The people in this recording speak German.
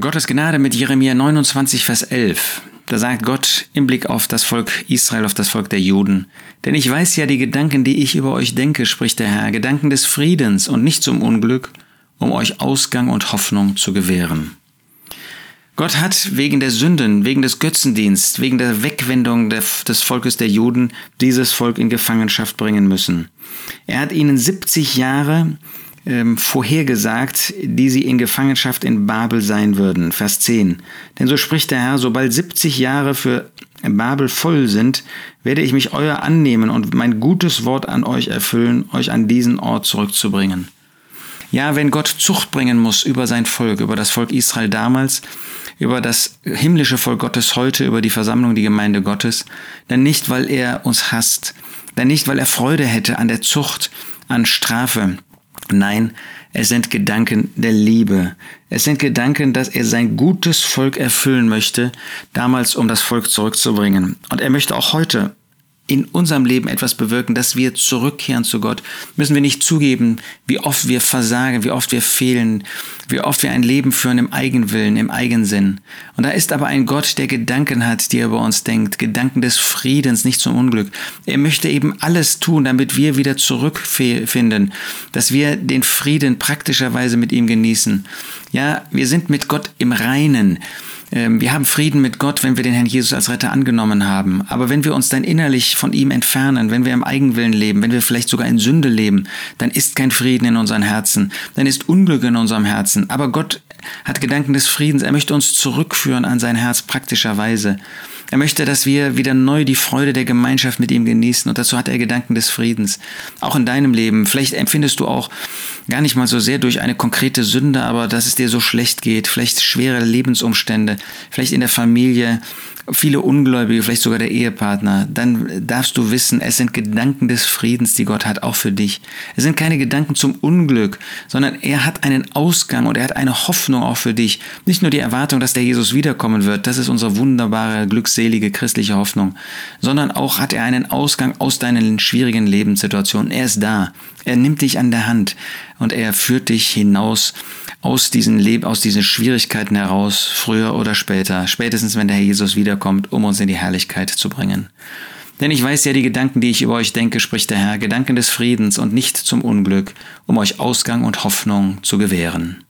Gottes Gnade mit Jeremia 29, Vers 11. Da sagt Gott im Blick auf das Volk Israel, auf das Volk der Juden, denn ich weiß ja die Gedanken, die ich über euch denke, spricht der Herr, Gedanken des Friedens und nicht zum Unglück, um euch Ausgang und Hoffnung zu gewähren. Gott hat wegen der Sünden, wegen des Götzendienst, wegen der Wegwendung des Volkes der Juden dieses Volk in Gefangenschaft bringen müssen. Er hat ihnen 70 Jahre ähm, vorhergesagt, die sie in Gefangenschaft in Babel sein würden. Vers 10. Denn so spricht der Herr, sobald 70 Jahre für Babel voll sind, werde ich mich euer annehmen und mein gutes Wort an euch erfüllen, euch an diesen Ort zurückzubringen. Ja, wenn Gott Zucht bringen muss über sein Volk, über das Volk Israel damals, über das himmlische Volk Gottes heute, über die Versammlung, die Gemeinde Gottes, dann nicht, weil er uns hasst, dann nicht, weil er Freude hätte an der Zucht, an Strafe, Nein, es sind Gedanken der Liebe. Es sind Gedanken, dass er sein gutes Volk erfüllen möchte, damals um das Volk zurückzubringen. Und er möchte auch heute in unserem Leben etwas bewirken, dass wir zurückkehren zu Gott, müssen wir nicht zugeben, wie oft wir versagen, wie oft wir fehlen, wie oft wir ein Leben führen im Eigenwillen, im Eigensinn. Und da ist aber ein Gott, der Gedanken hat, die er über uns denkt, Gedanken des Friedens, nicht zum Unglück. Er möchte eben alles tun, damit wir wieder zurückfinden, dass wir den Frieden praktischerweise mit ihm genießen. Ja, wir sind mit Gott im Reinen. Ähm, wir haben Frieden mit Gott, wenn wir den Herrn Jesus als Retter angenommen haben. Aber wenn wir uns dann innerlich von ihm entfernen, wenn wir im Eigenwillen leben, wenn wir vielleicht sogar in Sünde leben, dann ist kein Frieden in unseren Herzen, dann ist Unglück in unserem Herzen. Aber Gott hat Gedanken des Friedens. Er möchte uns zurückführen an sein Herz praktischerweise. Er möchte, dass wir wieder neu die Freude der Gemeinschaft mit ihm genießen und dazu hat er Gedanken des Friedens. Auch in deinem Leben. Vielleicht empfindest du auch gar nicht mal so sehr durch eine konkrete Sünde, aber dass es dir so schlecht geht, vielleicht schwere Lebensumstände, vielleicht in der Familie, viele Ungläubige, vielleicht sogar der Ehepartner, dann darfst du wissen, es sind Gedanken des Friedens, die Gott hat, auch für dich. Es sind keine Gedanken zum Unglück, sondern er hat einen Ausgang und er hat eine Hoffnung auch für dich. Nicht nur die Erwartung, dass der Jesus wiederkommen wird, das ist unsere wunderbare, glückselige christliche Hoffnung, sondern auch hat er einen Ausgang aus deinen schwierigen Lebenssituationen. Er ist da. Er nimmt dich an der Hand und er führt dich hinaus aus diesen Leben, aus diesen Schwierigkeiten heraus, früher oder später, spätestens wenn der Herr Jesus wiederkommt, um uns in die Herrlichkeit zu bringen. Denn ich weiß ja die Gedanken, die ich über euch denke, spricht der Herr, Gedanken des Friedens und nicht zum Unglück, um euch Ausgang und Hoffnung zu gewähren.